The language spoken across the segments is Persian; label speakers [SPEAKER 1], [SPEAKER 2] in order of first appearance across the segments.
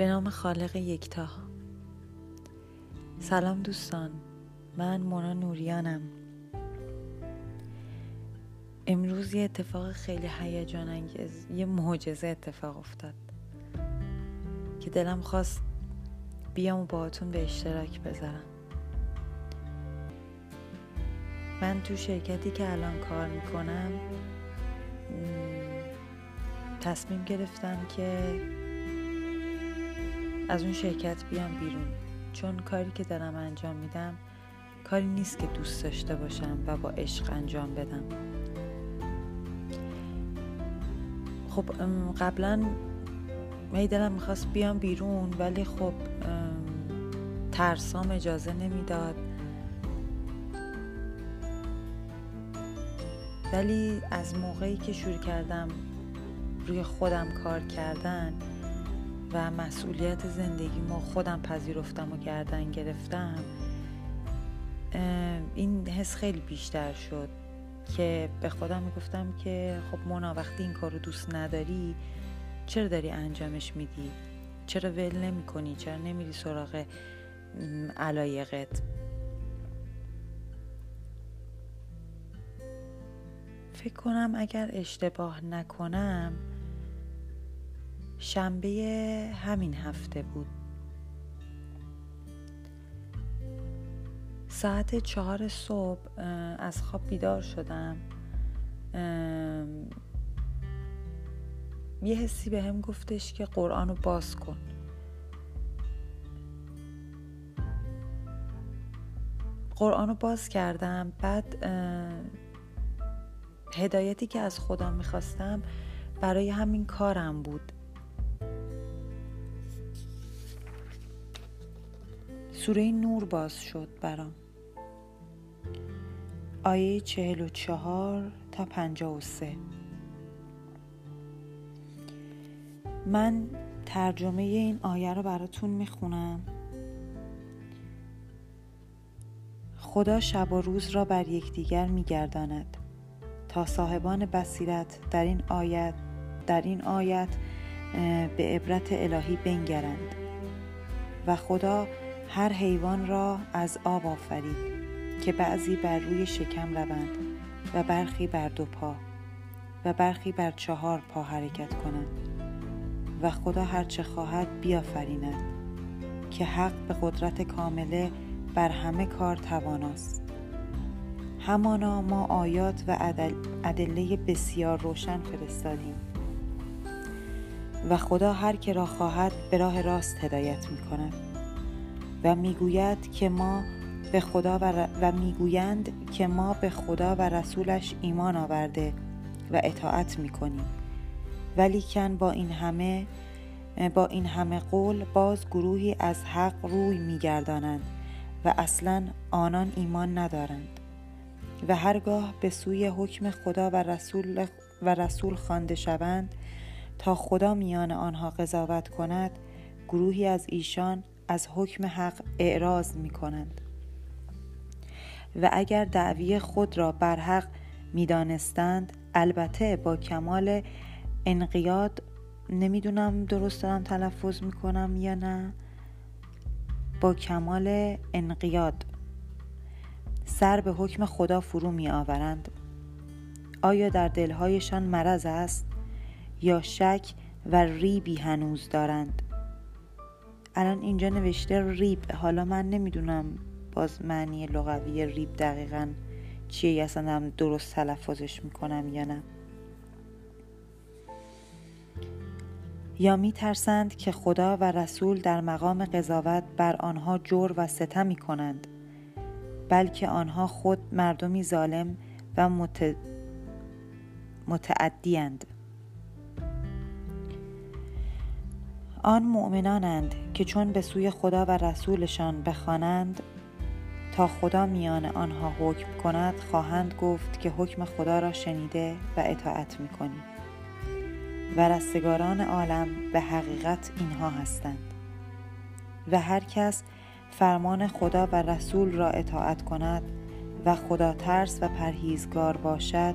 [SPEAKER 1] به نام خالق یکتا. سلام دوستان من مونا نوریانم. امروز یه اتفاق خیلی هیجان انگیز یه معجزه اتفاق افتاد که دلم خواست بیام و باهاتون به اشتراک بذارم. من تو شرکتی که الان کار می‌کنم تصمیم گرفتم که از اون شرکت بیام بیرون. چون کاری که دارم انجام میدم کاری نیست که دوست داشته باشم و با عشق انجام بدم. خب قبلا می دلم می‌خواست بیام بیرون ولی خب ترسام اجازه نمی‌داد. ولی از موقعی که شروع کردم روی خودم کار کردن و مسئولیت زندگی ما خودم پذیرفتم و گردن گرفتم این حس خیلی بیشتر شد که به خودم می‌گفتم که خب مونا وقتی این کار رو دوست نداری چرا داری انجامش میدی؟ چرا ول نمی کنی چرا نمیری سراغ علایقت؟ فکر کنم اگر اشتباه نکنم شنبه همین هفته بود. ساعت چهار صبح از خواب بیدار شدم. یه حسی به هم گفتش که قرآن رو باز کن. قرآن رو باز کردم بعد هدایتی که از خدا می‌خواستم برای همین کارم بود. سوره نور باز شد برام. آیه چهل و چهار تا پنجاه و سه. من ترجمه این آیه رو براتون می‌خونم. خدا شب و روز را بر یکدیگر میگرداند. تا صاحبان بصیرت در این آیت در این آیت به عبرت الهی بنگرند. و خدا هر حیوان را از آب آفرید که بعضی بر روی شکم روند و برخی بر دو پا و برخی بر چهار پا حرکت کنند و خدا هر چه خواهد بیافریند که حق به قدرت کامله بر همه کار تواناست. همانا ما آیات و ادله بسیار روشن فرستادیم و خدا هر که را خواهد به راه راست هدایت می کند و می‌گوید که ما به خدا و, و می‌گویند که ما به خدا و رسولش ایمان آورده و اطاعت می‌کنیم. ولیکن با این همه با این همه قول باز گروهی از حق روی میگردانند و اصلا آنان ایمان ندارند و هرگاه به سوی حکم خدا و رسول و رسول خوانده شوند تا خدا میان آنها قضاوت کند گروهی از ایشان از حکم حق اعراض می کنند و اگر دعوی خود را بر حق می دانستند البته با کمال انقیاد نمی‌دونم درست دارم تلفظ می کنم یا نه با کمال انقیاد سر به حکم خدا فرو می آورند آیا در دلهایشان مرض است یا شک و ریبی هنوز دارند؟ الان اینجا نوشته ریب. حالا من نمی‌دونم باز معنی لغوی ریب دقیقا چیه. اصلا هم درست تلفظش می‌کنم یا نه. یا می ترسند که خدا و رسول در مقام قضاوت بر آنها جور و ستم می کنند بلکه آنها خود مردمی ظالم و مت... متعدیند آن مؤمنانند که چون به سوی خدا و رسولشان بخوانند تا خدا میان آنها حکم کند خواهند گفت که حکم خدا را شنیده و اطاعت می‌کنیم. و رستگاران عالم به حقیقت اینها هستند و هر کس فرمان خدا و رسول را اطاعت کند و خدا ترس و پرهیزگار باشد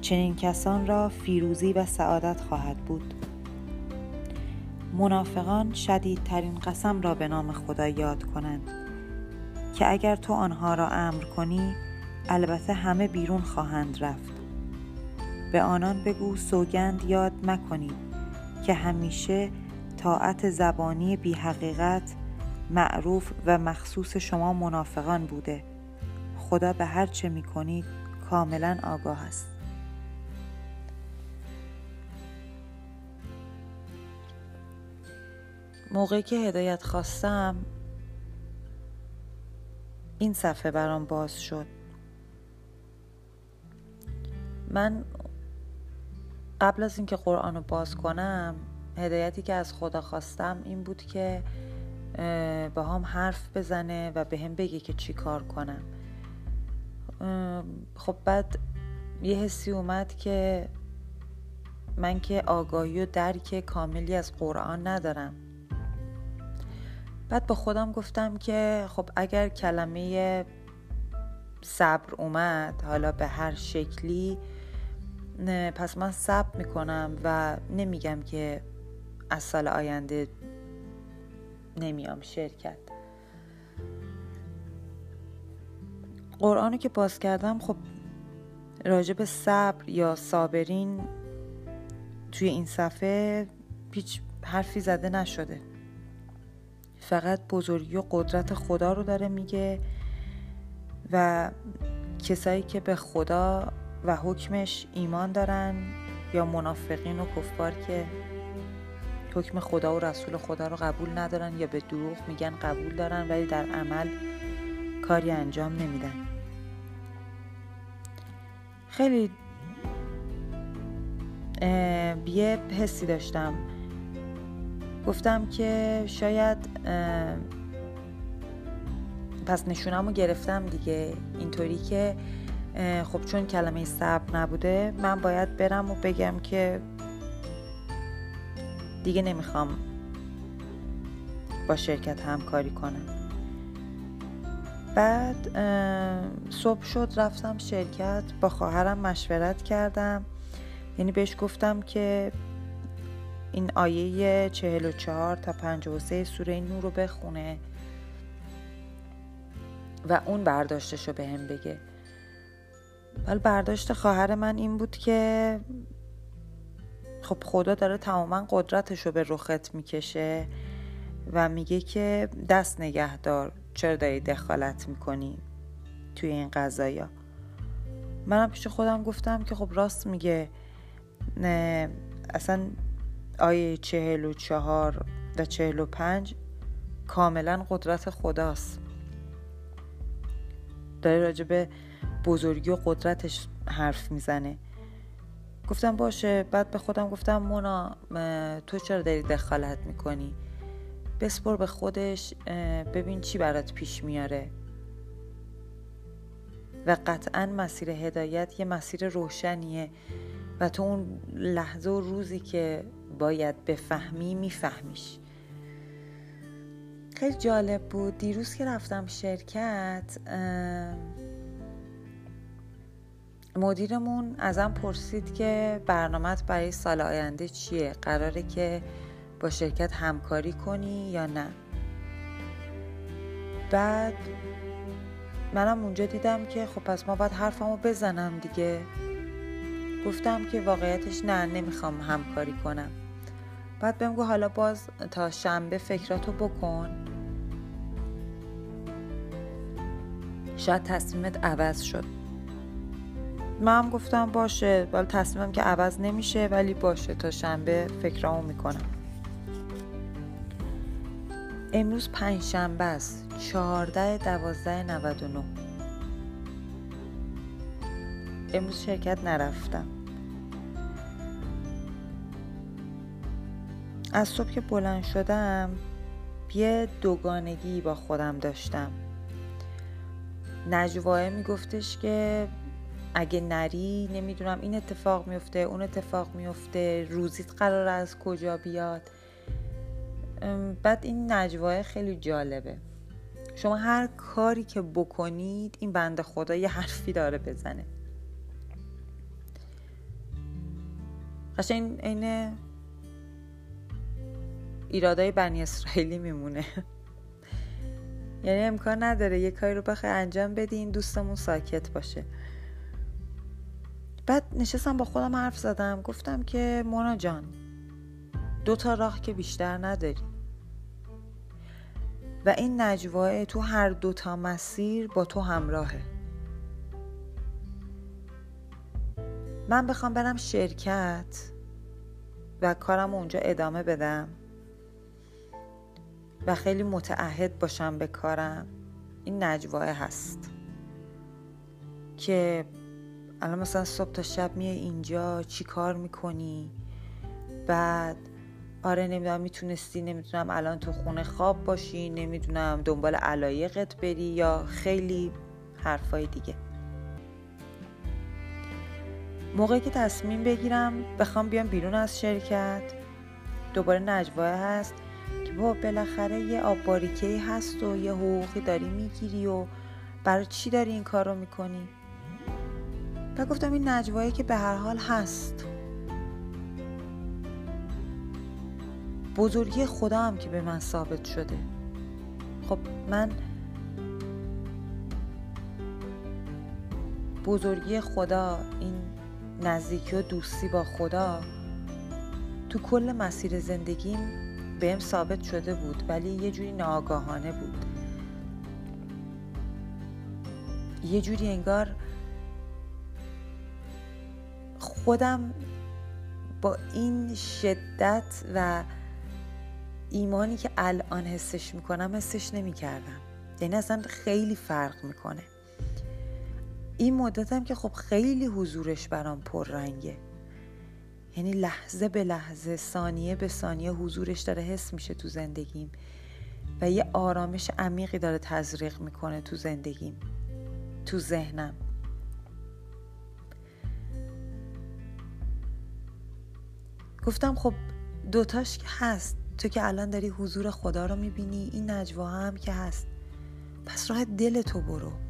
[SPEAKER 1] چنین کسان را فیروزی و سعادت خواهد بود. منافقان شدیدترین قسم را به نام خدا یاد کنند که اگر تو آنها را امر کنی البته همه بیرون خواهند رفت. به آنان بگو سوگند یاد مکنید که همیشه طاعت زبانی بی حقیقت معروف و مخصوص شما منافقان بوده. خدا به هر چه می کنید کاملا آگاه است. موقعی که هدایت خواستم این صفحه برام باز شد. من قبل از اینکه قرآن رو باز کنم هدایتی که از خدا خواستم این بود که با هم حرف بزنه و به هم بگه که چی کار کنم. خب بعد یه حسی اومد که من که آگاهی و درک کاملی از قرآن ندارم. بعد با خودم گفتم که خب اگر کلمه صبر اومد حالا به هر شکلی پس من صبر می‌کنم و نمیگم که از سال آینده نمیام شرکت. قرآنو که باز کردم خب راجع به صبر یا صابرین توی این صفحه هیچ حرفی زده نشده. فقط بزرگی و قدرت خدا رو داره میگه و کسایی که به خدا و حکمش ایمان دارن یا منافقین و کفار که حکم خدا و رسول خدا رو قبول ندارن یا به دروغ میگن قبول دارن ولی در عمل کاری انجام نمیدن. خیلی یه حسی داشتم. گفتم که شاید پس نشونم رو گرفتم دیگه. اینطوری که خب چون کلمه صبر نبوده من باید برم و بگم که دیگه نمی‌خوام با شرکت همکاری کنم. بعد صبح شد رفتم شرکت با خواهرم مشورت کردم. یعنی بهش گفتم که این آیه 44 تا 53 سوره نور رو بخونه و اون برداشتش رو به هم بگه. ولی برداشت خواهر من این بود که خب خدا داره تماما قدرتش رو به رخت می‌کشه و میگه که دست نگهدار چرا داری دخالت می‌کنی توی این قضایا؟ منم پیش خودم گفتم که خب راست میگه نه اصلا آیه چهل و چهار و چهل و پنج کاملا قدرت خداست. داره راجع به بزرگی و قدرتش حرف می‌زنه. گفتم باشه بعد به خودم گفتم مونا تو چرا داری دخالت می‌کنی؟ بسپر به خودش ببین چی برات پیش میاره. و قطعا مسیر هدایت یه مسیر روشنیه. و تو اون لحظه و روزی که باید بفهمی میفهمیش. خیلی جالب بود. دیروز که رفتم شرکت مدیرمون ازم پرسید که برنامهت برای سال آینده چیه؟ قراره که با شرکت همکاری کنی یا نه؟ بعد منم اونجا دیدم که خب پس ما باید حرفمو بزنم دیگه. گفتم که واقعیتش نه نمی‌خوام همکاری کنم. بعد بهم گفت حالا باز تا شنبه فکراتو بکن. شاید تصمیمت عوض شد. من هم گفتم باشه ولی تصمیمم که عوض نمیشه ولی باشه تا شنبه فکرامو می‌کنم. امروز پنج شنبه است چهارده دوازده نود و نو امروز شرکت نرفتم. از صبح که بلند شدم یه دوگانگی با خودم داشتم. نجواه میگفتش که اگه نری نمی‌دونم این اتفاق میفته اون اتفاق میفته روزیت قرار از کجا بیاد. بعد این نجواه خیلی جالبه. شما هر کاری که بکنید این بند خدا یه حرفی داره بزنه. قشنگ این ایرادای بنی اسرائیلی میمونه. یعنی امکان نداره یه کاری رو بخوای انجام بدی این دوستمون ساکت باشه. بعد نشستم با خودم حرف زدم. گفتم که مونا جان دو تا راه که بیشتر نداری. و این نجواه تو هر دو تا مسیر با تو همراهه. من بخوام برم شرکت و کارم اونجا ادامه بدم و خیلی متعهد باشم به کارم. این نجواه هست که الان مثلا صبح تا شب میای اینجا چی کار می‌کنی؟ بعد آره نمی‌دونم می‌تونستی نمی‌دونم الان تو خونه خواب باشی نمی‌دونم دنبال علایقت بری یا خیلی حرفای دیگه. موقعی که تصمیم بگیرم بخوام بیام بیرون از شرکت. دوباره نجواه هست که با بالاخره یه آب هست و یه حقوقی داری می‌گیری و برای چی داری این کار رو می‌کنی؟ و گفتم این نجوایی که به هر حال هست. بزرگی خدا هم که به من ثابت شده. خب من بزرگی خدا این نزدیکی و دوستی با خدا تو کل مسیر زندگیم بهم ثابت شده بود ولی یه جوری ناآگاهانه بود. یه جوری انگار خودم با این شدت و ایمانی که الان حسش می‌کنم حسش نمی‌کردم. یعنی اصلا خیلی فرق می‌کنه. این مدتم که خب خیلی حضورش برام پررنگه. یعنی لحظه به لحظه ثانیه به ثانیه حضورش داره حس میشه تو زندگیم و یه آرامش عمیقی داره تزریق می‌کنه تو زندگیم تو ذهنم. گفتم خب دوتاش که هست تو که الان داری حضور خدا رو می‌بینی این نجوا هم که هست. پس راه دل تو برو.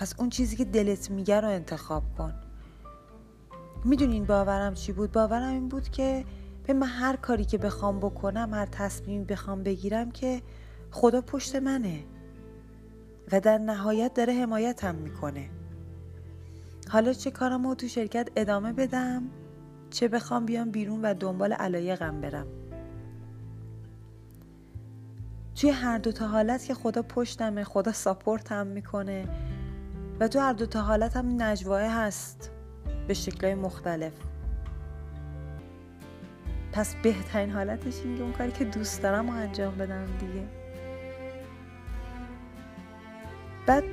[SPEAKER 1] پس اون چیزی که دلت میگه رو انتخاب کن. می‌دونین باورم چی بود؟ باورم این بود که به من هر کاری که بخوام بکنم هر تصمیمی بخوام بگیرم که خدا پشت منه. و در نهایت داره حمایتم می‌کنه. حالا چه کارم رو تو شرکت ادامه بدم؟ چه بخوام بیام بیرون و دنبال علایقم برم؟ توی هر دو تا حالت که خدا پشتمه خدا ساپورتم می‌کنه و تو هر دو تا حالت هم نجواه هست. به شکلهای مختلف. پس بهترین حالتش این اون کاری که دوست دارم و انجام بدم دیگه. بعد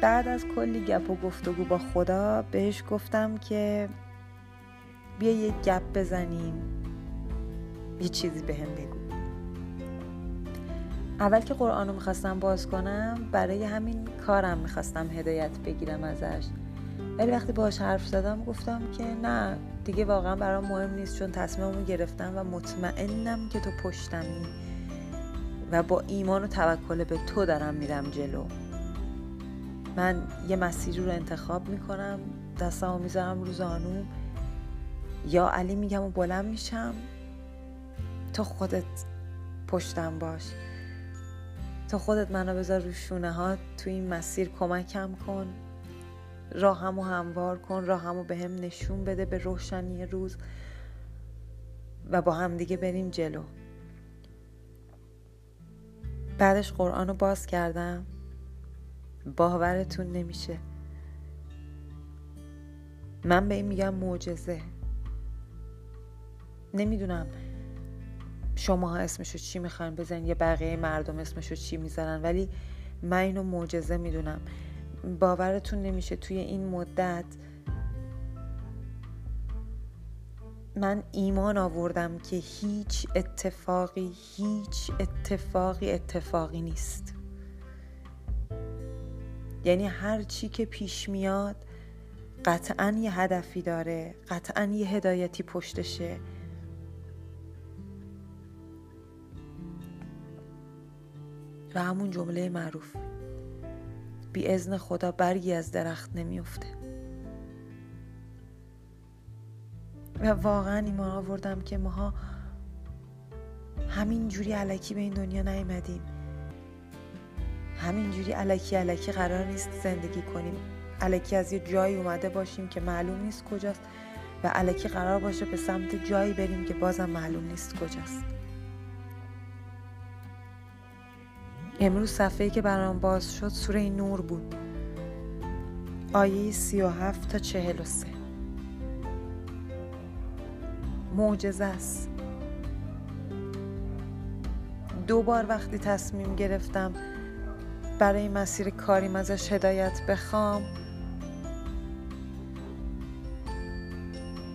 [SPEAKER 1] بعد از کلی گپ و گفتگو با خدا بهش گفتم که بیا یه گپ بزنیم. یه چیزی به هم بگو. اول که قرآن رو می‌خواستم باز کنم برای همین کارم می‌خواستم هدایت بگیرم ازش. ولی وقتی باش حرف زدم گفتم که نه دیگه واقعا برام مهم نیست چون تصمیممو گرفتم و مطمئنم که تو پشتمی و با ایمان و توکل به تو دارم میرم جلو. من یه مسیری رو انتخاب می‌کنم دستمو می‌ذارم رو زانوم یا علی میگم و بلند میشم. تو خودت پشتم باش. تو خودت منو بذار رو شونه ها تو این مسیر کمکم کن. راهمو هموار کن راهمو به هم نشون بده به روشنی روز و با هم دیگه بریم جلو. بعدش قرآن رو باز کردم. باورتون نمیشه. من به این میگم معجزه. نمی‌دونم. شما ها اسمشو چی می‌خواین بزنین؟ یا بقیه مردم اسمشو چی می‌زنن ولی من اینو معجزه می‌دونم. باورتون نمیشه توی این مدت من ایمان آوردم که هیچ اتفاقی هیچ اتفاقی اتفاقی نیست. یعنی هر چی که پیش میاد قطعا یه هدفی داره قطعا یه هدایتی پشتشه. و همون جمله معروف. بی ازن خدا برگی از درخت نمیافته. و واقعا ایمان آوردم که ماها همین جوری علکی به این دنیا نیومدیم. همین جوری علکی علکی قرار نیست زندگی کنیم. علکی از یه جایی اومده باشیم که معلوم نیست کجاست و علکی قرار باشه به سمت جایی بریم که بازم معلوم نیست کجاست. امروز صفحه که برام باز شد سوره نور بود. آیه سی و هفت تا چهل و سه. معجزه است. دو بار وقتی تصمیم گرفتم برای مسیر کاریم ازش هدایت بخوام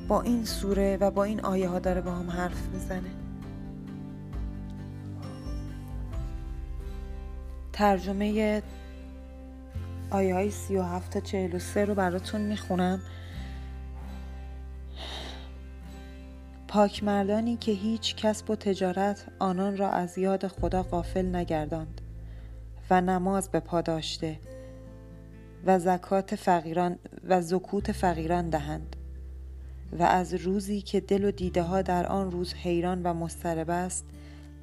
[SPEAKER 1] با این سوره و با این آیه ها داره با هم حرف می‌زنه. ترجمه آیه های سی و هفت تا چهل و سه رو براتون می‌خونم. پاک مردانی که هیچ کسب و تجارت آنان را از یاد خدا غافل نگرداند و نماز به پا داشته و زکات فقیران و زکوت فقیران دهند و از روزی که دل و دیده ها در آن روز حیران و مضطرب است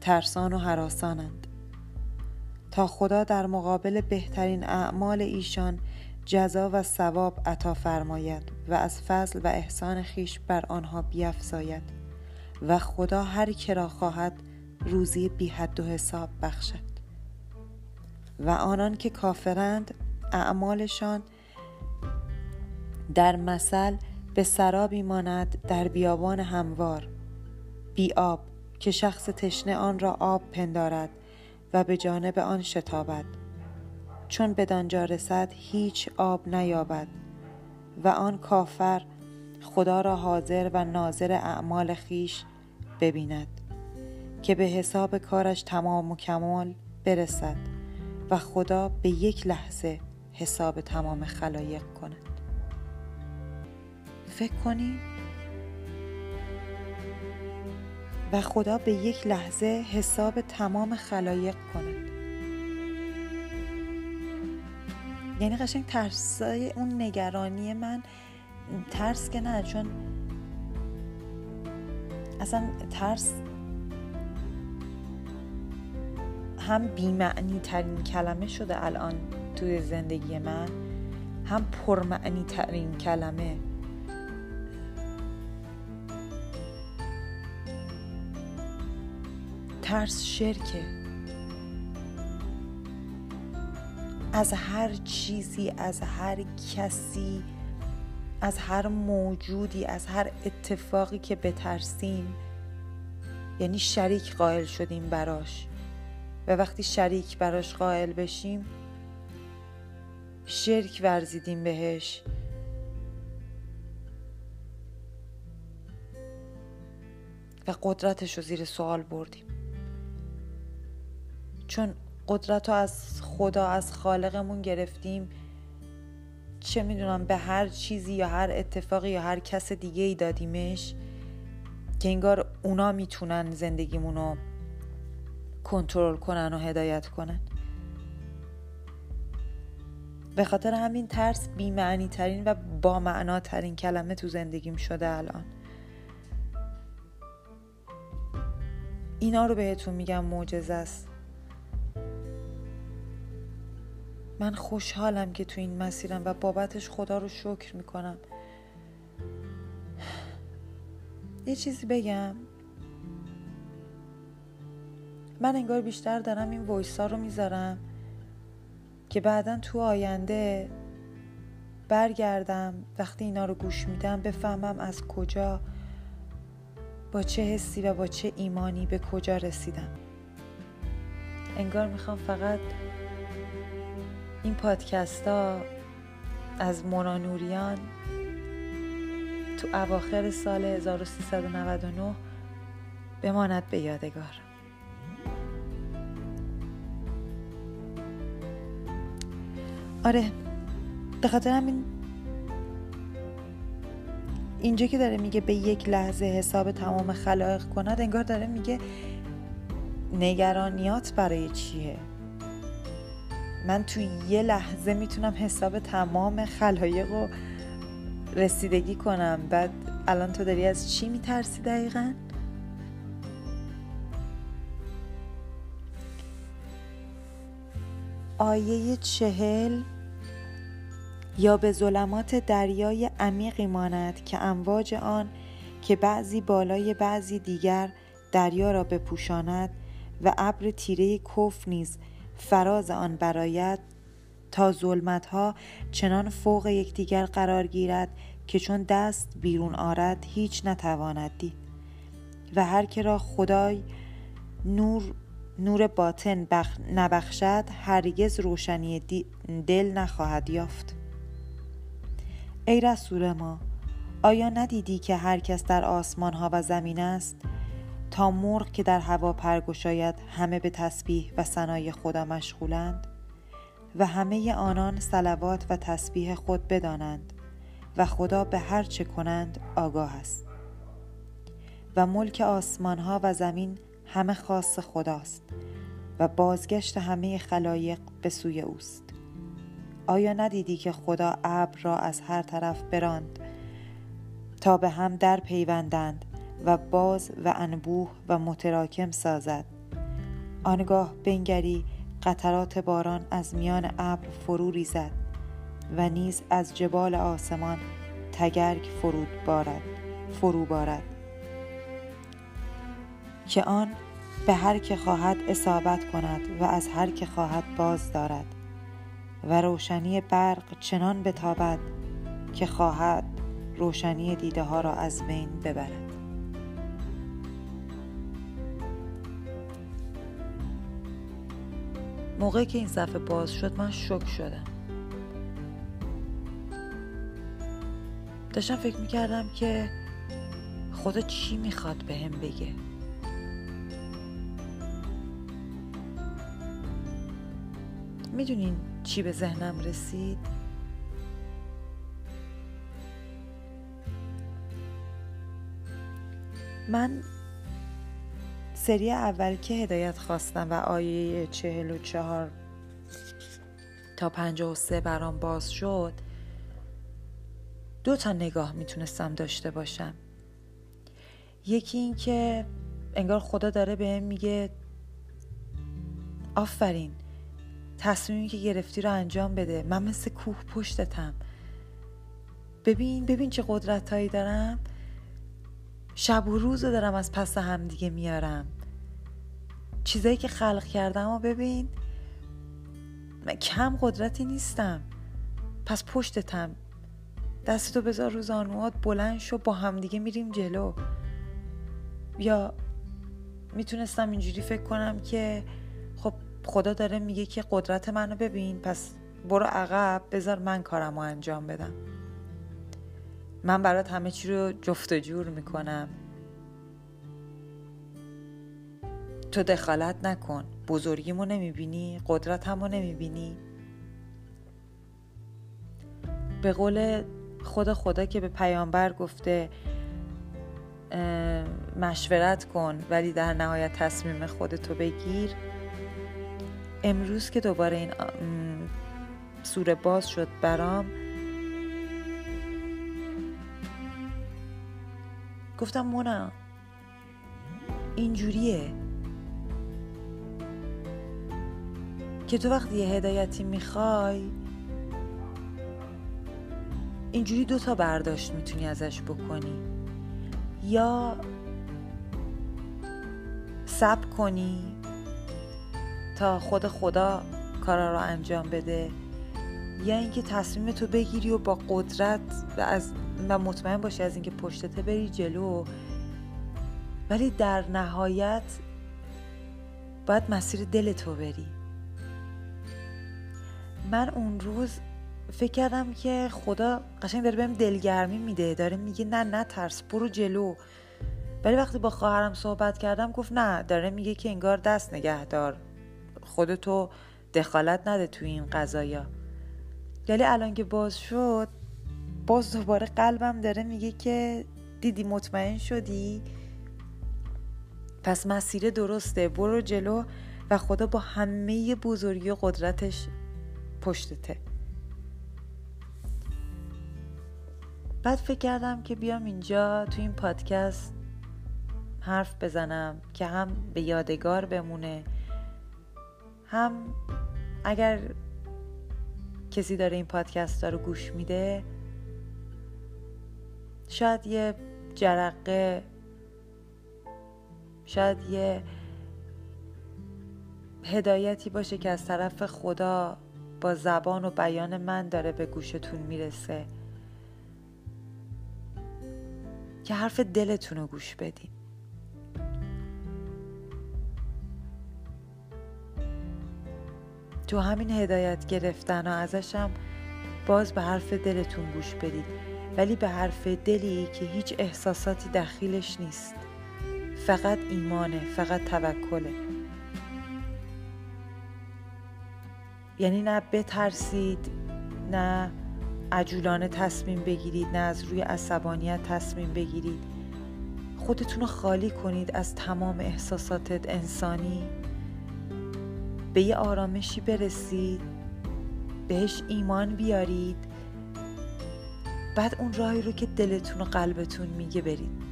[SPEAKER 1] ترسان و حراسانند. تا خدا در مقابل بهترین اعمال ایشان جزا و ثواب عطا فرماید و از فضل و احسان خیش بر آنها بیفزاید و خدا هر که را خواهد روزی بی حد و حساب بخشد. و آنان که کافرند اعمالشان در مثل به سرابی ماند در بیابان هموار. بی آب که شخص تشنه آن را آب پندارد و به جانب آن شتابد. چون بدانجا رسد هیچ آب نیابد و آن کافر خدا را حاضر و ناظر اعمال خیش ببیند که به حساب کارش تمام و کمال برسد و خدا به یک لحظه حساب تمام خلایق کند. فکر کنی؟ و خدا به یک لحظه حساب تمام خلایق کند. یعنی قشنگ ترسای اون نگرانی من ترس که نه چون اصلا ترس هم بیمعنی ترین کلمه شده الان توی زندگی من هم پرمعنی ترین کلمه. ترس شرکه. از هر چیزی از هر کسی از هر موجودی از هر اتفاقی که بترسیم یعنی شریک قائل شدیم براش. و وقتی شریک براش قائل بشیم شرک ورزیدیم بهش. و قدرتش رو زیر سوال بردیم. چون قدرت رو از خدا از خالقمون گرفتیم چه می‌دونم به هر چیزی یا هر اتفاقی یا هر کس دیگه ای دادیمش که انگار اونا می‌تونن زندگیمون رو کنترل کنن و هدایت کنن. به خاطر همین ترس بیمعنی ترین و با معنا ترین کلمه تو زندگیم شده الان. اینا رو بهتون میگم معجزه است. من خوشحالم که تو این مسیرم و بابتش خدا رو شکر می‌کنم. یه چیزی بگم. من انگار بیشتر دارم این وایسا رو می‌ذارم که بعدا تو آینده برگردم وقتی اینا رو گوش میدم بفهمم از کجا با چه حسی و با چه ایمانی به کجا رسیدم. انگار می‌خوام فقط این پادکست ها از مونا نوریان تو اواخر سال 1399 بماند به یادگار. آره به خاطر همین اینجا که داره میگه به یک لحظه حساب تمام خلایق کند انگار داره میگه نگرانیات برای چیه؟ من تو یه لحظه می‌تونم حساب تمام خلایق رو رسیدگی کنم بعد الان تو داری از چی میترسی دقیقا؟ آیه چهل یا به ظلمات دریای عمیقی ماند که امواج آن که بعضی بالای بعضی دیگر دریا را بپوشاند و ابر تیره کف نیز فراز آن برایت تا ظلمت ها چنان فوق یکدیگر قرار گیرد که چون دست بیرون آرد هیچ نتواند دید. و هر که را خدای نور نور باطن بخ... نبخشد هرگز روشنی دل نخواهد یافت. ای رسول ما آیا ندیدی که هر کس در آسمان ها و زمین است؟ تا مرغ که در هوا پرگشاید همه به تسبیح و ثنای خدا مشغولند و همه آنان صلوات و تسبیح خود بدانند و خدا به هر چه کنند آگاه است. و ملک آسمان ها و زمین همه خاص خداست و بازگشت همه خلایق به سوی اوست. آیا ندیدی که خدا ابر را از هر طرف براند تا به هم در پیوندند و باز و انبوه و متراکم سازد. آنگاه بنگری قطرات باران از میان ابر فرو ریزد و نیز از جبال آسمان تگرگ فرود بارد فرو بارد. که آن به هر که خواهد اصابت کند و از هر که خواهد باز دارد. و روشنی برق چنان بتابد که خواهد روشنی دیده ها را از بین ببرد. موقعی که این صفحه باز شد من شک شدم. داشتم فکر می‌کردم که خدا چی می‌خواد به هم بگه. می‌دونین چی به ذهنم رسید؟ من سری اول که هدایت خواستم و آیه چهل و چهار تا پنجاه و سه برام باز شد دو تا نگاه می‌تونستم داشته باشم. یکی این که انگار خدا داره به میگه آفرین تصمیمی که گرفتی رو انجام بده من مثل کوه پشتتم. ببین ببین چه قدرت هایی دارم. شب و روز رو دارم از پس هم دیگه میارم. چیزایی که خلق کردم و ببین من کم قدرتی نیستم. پس پشتتم. دستتو بذار رو زانوات بلند شو با همدیگه میریم جلو. یا می‌تونستم اینجوری فکر کنم که خب خدا داره میگه که قدرت منو ببین پس برو عقب بذار من کارم رو انجام بدم. من برات همه چی رو جفت جور می‌کنم. تو دخالت نکن. بزرگیمو نمی‌بینی قدرتمو نمی‌بینی. به قول خود خدا که به پیامبر گفته مشورت کن ولی در نهایت تصمیم خودتو بگیر. امروز که دوباره این سوره باز شد برام گفتم مونا اینجوریه که تو وقتی یه هدایتی می‌خوای اینجوری دوتا برداشت می‌تونی ازش بکنی. یا سب کنی تا خود خدا کارا رو انجام بده. یا اینکه تصمیم تو بگیری و با قدرت و از و مطمئن باشی از اینکه پشتته بری جلو. ولی در نهایت باید مسیر دل تو بری. من اون روز فکر کردم که خدا قشنگ داره بهم دلگرمی میده. داره میگه نه نه ترس برو جلو. ولی وقتی با خواهرم صحبت کردم گفت نه داره میگه که انگار دست نگه دار خودتو دخالت نده تو این قضایا. ولی الان که باز شد باز دوباره قلبم داره میگه که دیدی مطمئن شدی؟ پس مسیر درسته برو جلو و خدا با همه بزرگی و قدرتش پشتته. بعد فکر کردم که بیام اینجا تو این پادکست حرف بزنم که هم به یادگار بمونه هم اگر کسی داره این پادکست رو گوش میده شاید یه جرقه شاید یه هدایتی باشه که از طرف خدا با زبان و بیان من داره به گوشتون می‌رسه. که حرف دلتون رو گوش بدین. تو همین هدایت گرفتن و ازشم باز به حرف دلتون گوش بدید ولی به حرف دلی که هیچ احساساتی دخیلش نیست. فقط ایمانه فقط توکله. یعنی نه بترسید نه عجولانه تصمیم بگیرید نه از روی عصبانیت تصمیم بگیرید. خودتون رو خالی کنید از تمام احساسات انسانی. به یه آرامشی برسید بهش ایمان بیارید. بعد اون راهی رو که دلتون و قلبتون میگه برید.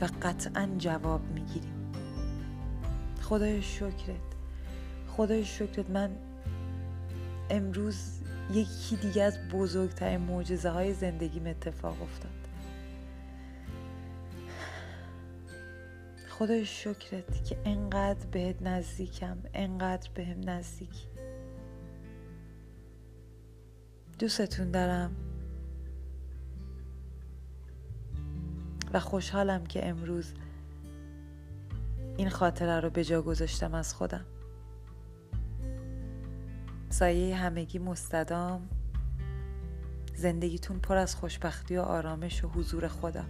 [SPEAKER 1] و قطعا جواب می‌گیریم. خدای شکرت. خدای شکرت. من امروز یکی دیگه از بزرگترین معجزه های زندگیم اتفاق افتاد. خدای شکرت که انقدر بهت نزدیکم انقدر بهم نزدیکی. دوستتون دارم. و خوشحالم که امروز این خاطره رو به جا گذاشتم از خودم. سایه همگی مستدام. زندگیتون پر از خوشبختی و آرامش و حضور خدا.